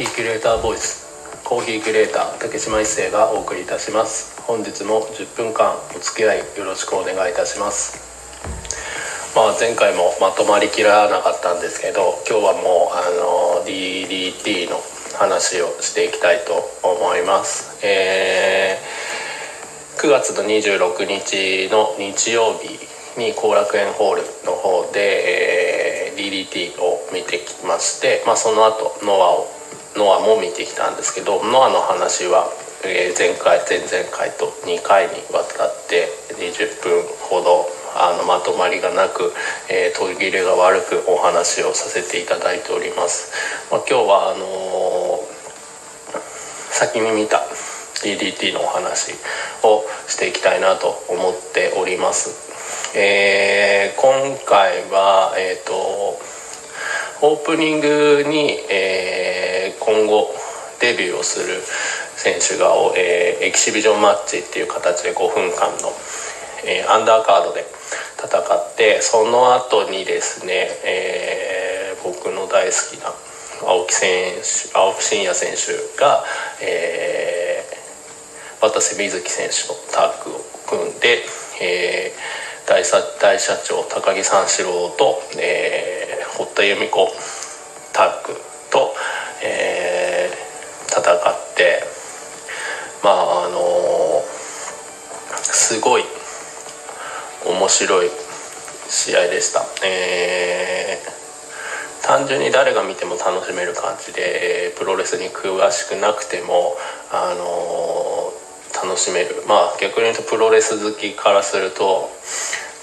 ヒーキュレーターボイスコーヒーキュレーター竹島一生がお送りいたします。本日も10分間お付き合いよろしくお願いいたします。まあ前回もまとまりきらなかったんですけど今日はもうあの DDT の話をしていきたいと思います。えー、9月の26日の日曜日に後楽園ホールの方で、えー、DDT を見てきまして、まあ、その後ノアをノアも見てきたんですけどノアの話は、前回前々回と2回にわたって20分ほどあのまとまりがなく、えー、途切れが悪くお話をさせていただいております、まあ、今日はあのー、先に見た DDT のお話をしていきたいなと思っております。えー、今回はえっ、とオープニングに、えー、今後デビューをする選手が、えー、エキシビジョンマッチっていう形で5分間の、えー、アンダーカードで戦ってその後にですね、えー、僕の大好きな青木選手青木真也選手が、えー、渡瀬瑞希選手とタッグを組んで、えー、大大社長高木三四郎と、えー、堀田由美子タッグと、えー、戦ってまああの、すごい面白い試合でした、えー、単純に誰が見ても楽しめる感じでプロレスに詳しくなくても、あのー、楽しめる。まあ逆に言うとプロレス好きからすると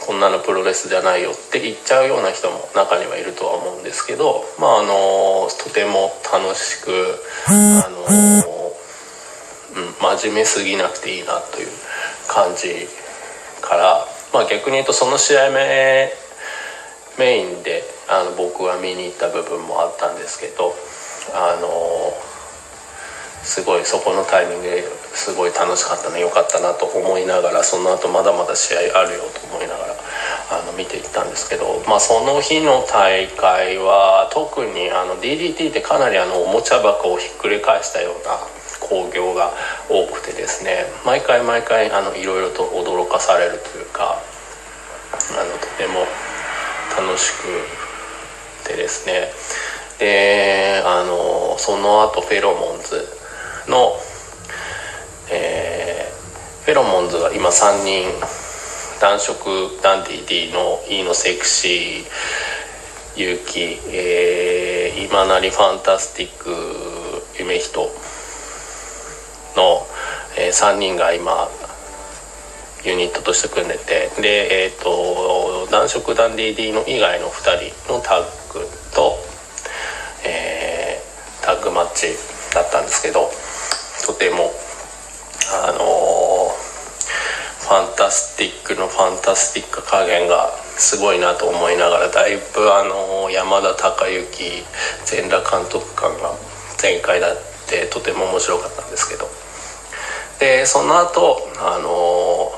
こんなのプロレスじゃないよって言っちゃうような人も中にはいるとは思うんですけどまああのとても楽しくあの、真面目すぎなくていいなという感じからまあ逆に言うとその試合目メインであの僕は見に行った部分もあったんですけどあのすごいそこのタイミングですごい楽しかったな良かったなと思いながらその後まだまだ試合あるよと思いながらあの見ていったんですけど、まあ、その日の大会は特にあの DDT ってかなりあのおもちゃ箱をひっくり返したような興行が多くてですね毎回毎回あのいろいろと驚かされるというかあのとても楽しくてですね。であのその後フェロモンズの、えー、フェロモンズは今3人男色ダンディ D の飯野セクシー勇気、えー、今成ファンタスティック夢人の、えー、3人が今ユニットとして組んでてでえっ、ー、と男色ダンディ D の以外の2人のタッグと、えー、タッグマッチだったんですけどとてもあのファンタスティックのファンタスティック加減がすごいなと思いながらだいぶあの山田孝之全裸監督官が全開だってとても面白かったんですけど。でその後あの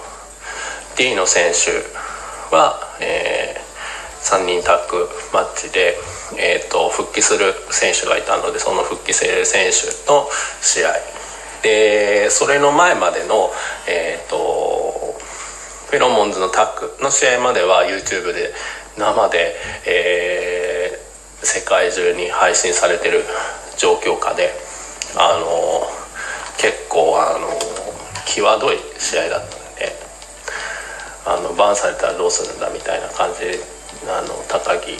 D の選手は、えー、3人タッグマッチで、えーと、復帰する選手がいたのでその復帰する選手の試合。でそれの前までの、えーとフェロモンズのタッグの試合までは YouTube で生で、えー、世界中に配信されてる状況下であの結構あの際どい試合だったんであのバンされたらどうするんだみたいな感じであの高木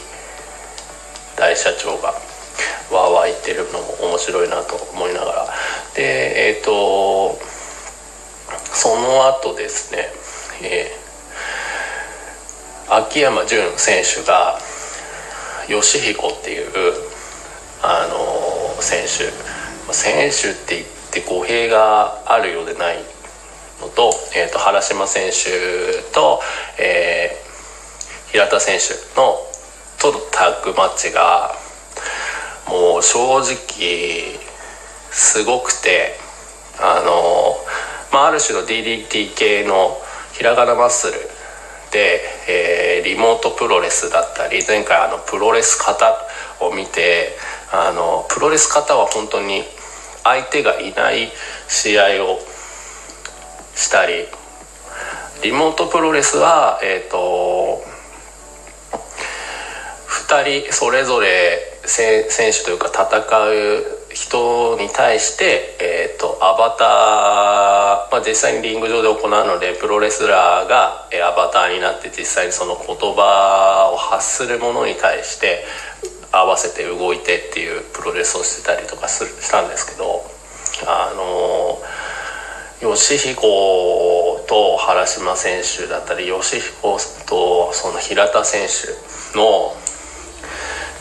大社長がわーわー言ってるのも面白いなと思いながら。でえっ、ー、とその後ですねえー、秋山純選手が吉彦っていうあの選手。選手って言って語弊があるようでないのと,、えーと、原島選手と、えー、平田選手のとタッグマッチがもう正直すごくてあの、まあ、ある種の DDT 系のひらがなマッスルで、えー、リモートプロレスだったり前回あのプロレス型を見てあのプロレス方は本当に相手がいない試合をしたりリモートプロレスはえっ、ー、と2人それぞれ選手というか戦う人に対して、えーと、アバター、まあ、実際にリング上で行うのでプロレスラーが、アバターになって実際にその言葉を発するものに対して合わせて動いてっていうプロレスをしてたりとかするしたんですけどあの吉彦と原島選手だったり吉彦とその平田選手の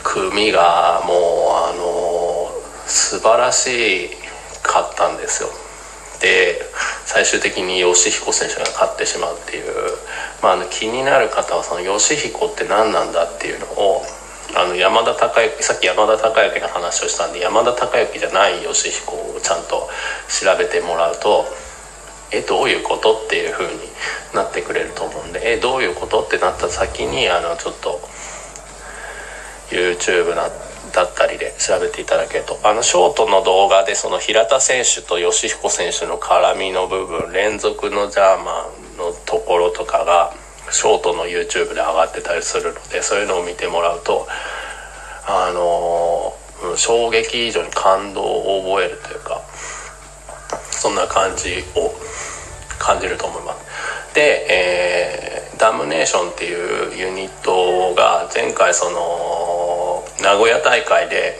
組がもうあの素晴らしかったんですよ。で最終的に吉彦選手が勝ってしまうっていう、まあ、あの気になる方はその吉彦って何なんだっていうのをあの山田孝之さっき山田孝之の話をしたんで山田孝之じゃない吉彦をちゃんと調べてもらうとえどういうことっていう風になってくれると思うんでえどういうことってなった先にあのちょっと YouTube なだったりで調べていただけると。あのショートの動画でその平田選手と吉彦選手の絡みの部分連続のジャーマンのところとかがショートの YouTube で上がってたりするのでそういうのを見てもらうとあのー、衝撃以上に感動を覚えるというかそんな感じを感じると思います。で、えー、ダムネーションっていうユニットが前回その名古屋大会で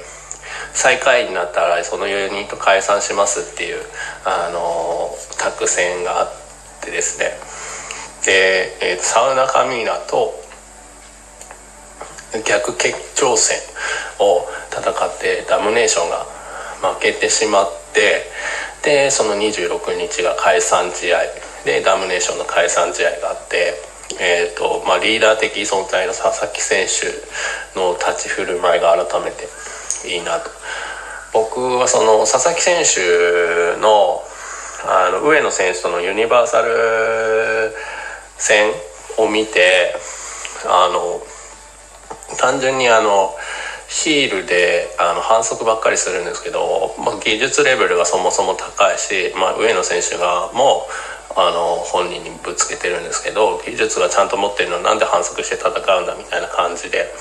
最下位になったらそのユニット解散しますっていうあの作戦があってですねで、えー、サウナカミーナと逆決勝戦を戦ってダムネーションが負けてしまってでその26日が解散試合。でダムネーションの解散試合があって、えーとまあ、リーダー的存在の佐々木選手の立ち振る舞いが改めていいなと。僕はその佐々木選手のあの上野選手とのユニバーサル戦を見てあの単純にあのヒールであの反則ばっかりするんですけど、まあ、技術レベルがそもそも高いし、まあ、上野選手がもうあの本人にぶつけてるんですけど技術がちゃんと持ってるのなんで反則して戦うんだみたいな感じで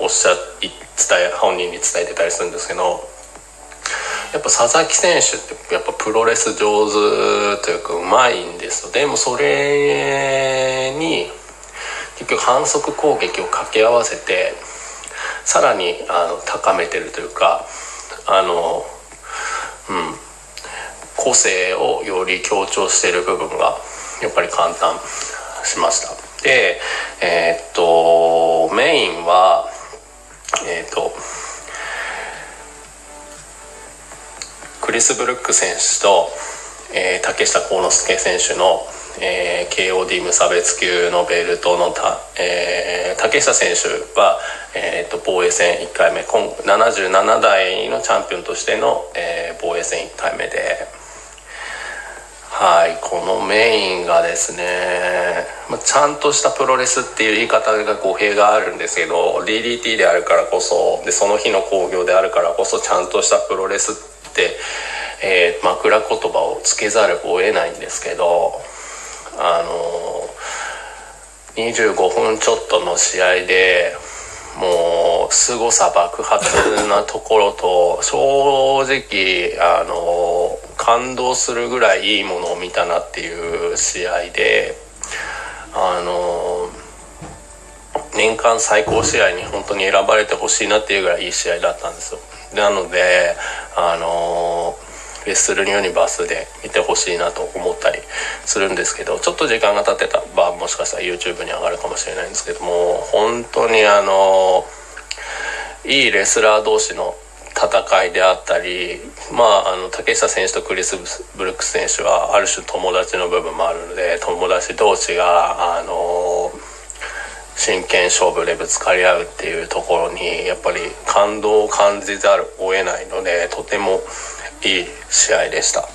おっしゃい伝え本人に伝えてたりするんですけどやっぱ佐々木選手ってやっぱプロレス上手というかうまいんですよ。でもそれに結局反則攻撃を掛け合わせてさらにあの高めてるというかあのうん個性をより強調している部分がやっぱり簡単しました。でえー、っとメインはクリス・ブルック選手と、えー、竹下幸之助選手のえー、KOD 無差別級のベルトのた、えー、竹下選手は、えーと、防衛戦1回目。今77代のチャンピオンとしての、えー、防衛戦1回目で。はいこのメインがですね、まあ、ちゃんとしたプロレスっていう言い方が語弊があるんですけど DDT であるからこそでその日の興行であるからこそちゃんとしたプロレスって、えー、枕言葉をつけざるを得ないんですけどあの25分ちょっとの試合でもう凄さ爆発なところと正直あの感動するぐらいいいものを見たなっていう試合であの年間最高試合に本当に選ばれてほしいなっていうぐらいいい試合だったんですよ。なのであのレッスルユニバースで見てほしいなと思ったりするんですけどちょっと時間が経ってた場もしかしたら YouTube に上がるかもしれないんですけども本当にあのいいレスラー同士の戦いであったり、まあ、あの竹下選手とクリス・ブルックス選手はある種友達の部分もあるので友達同士があの真剣勝負でぶつかり合うっていうところにやっぱり感動を感じざるを得ないのでとてもいい試合でした。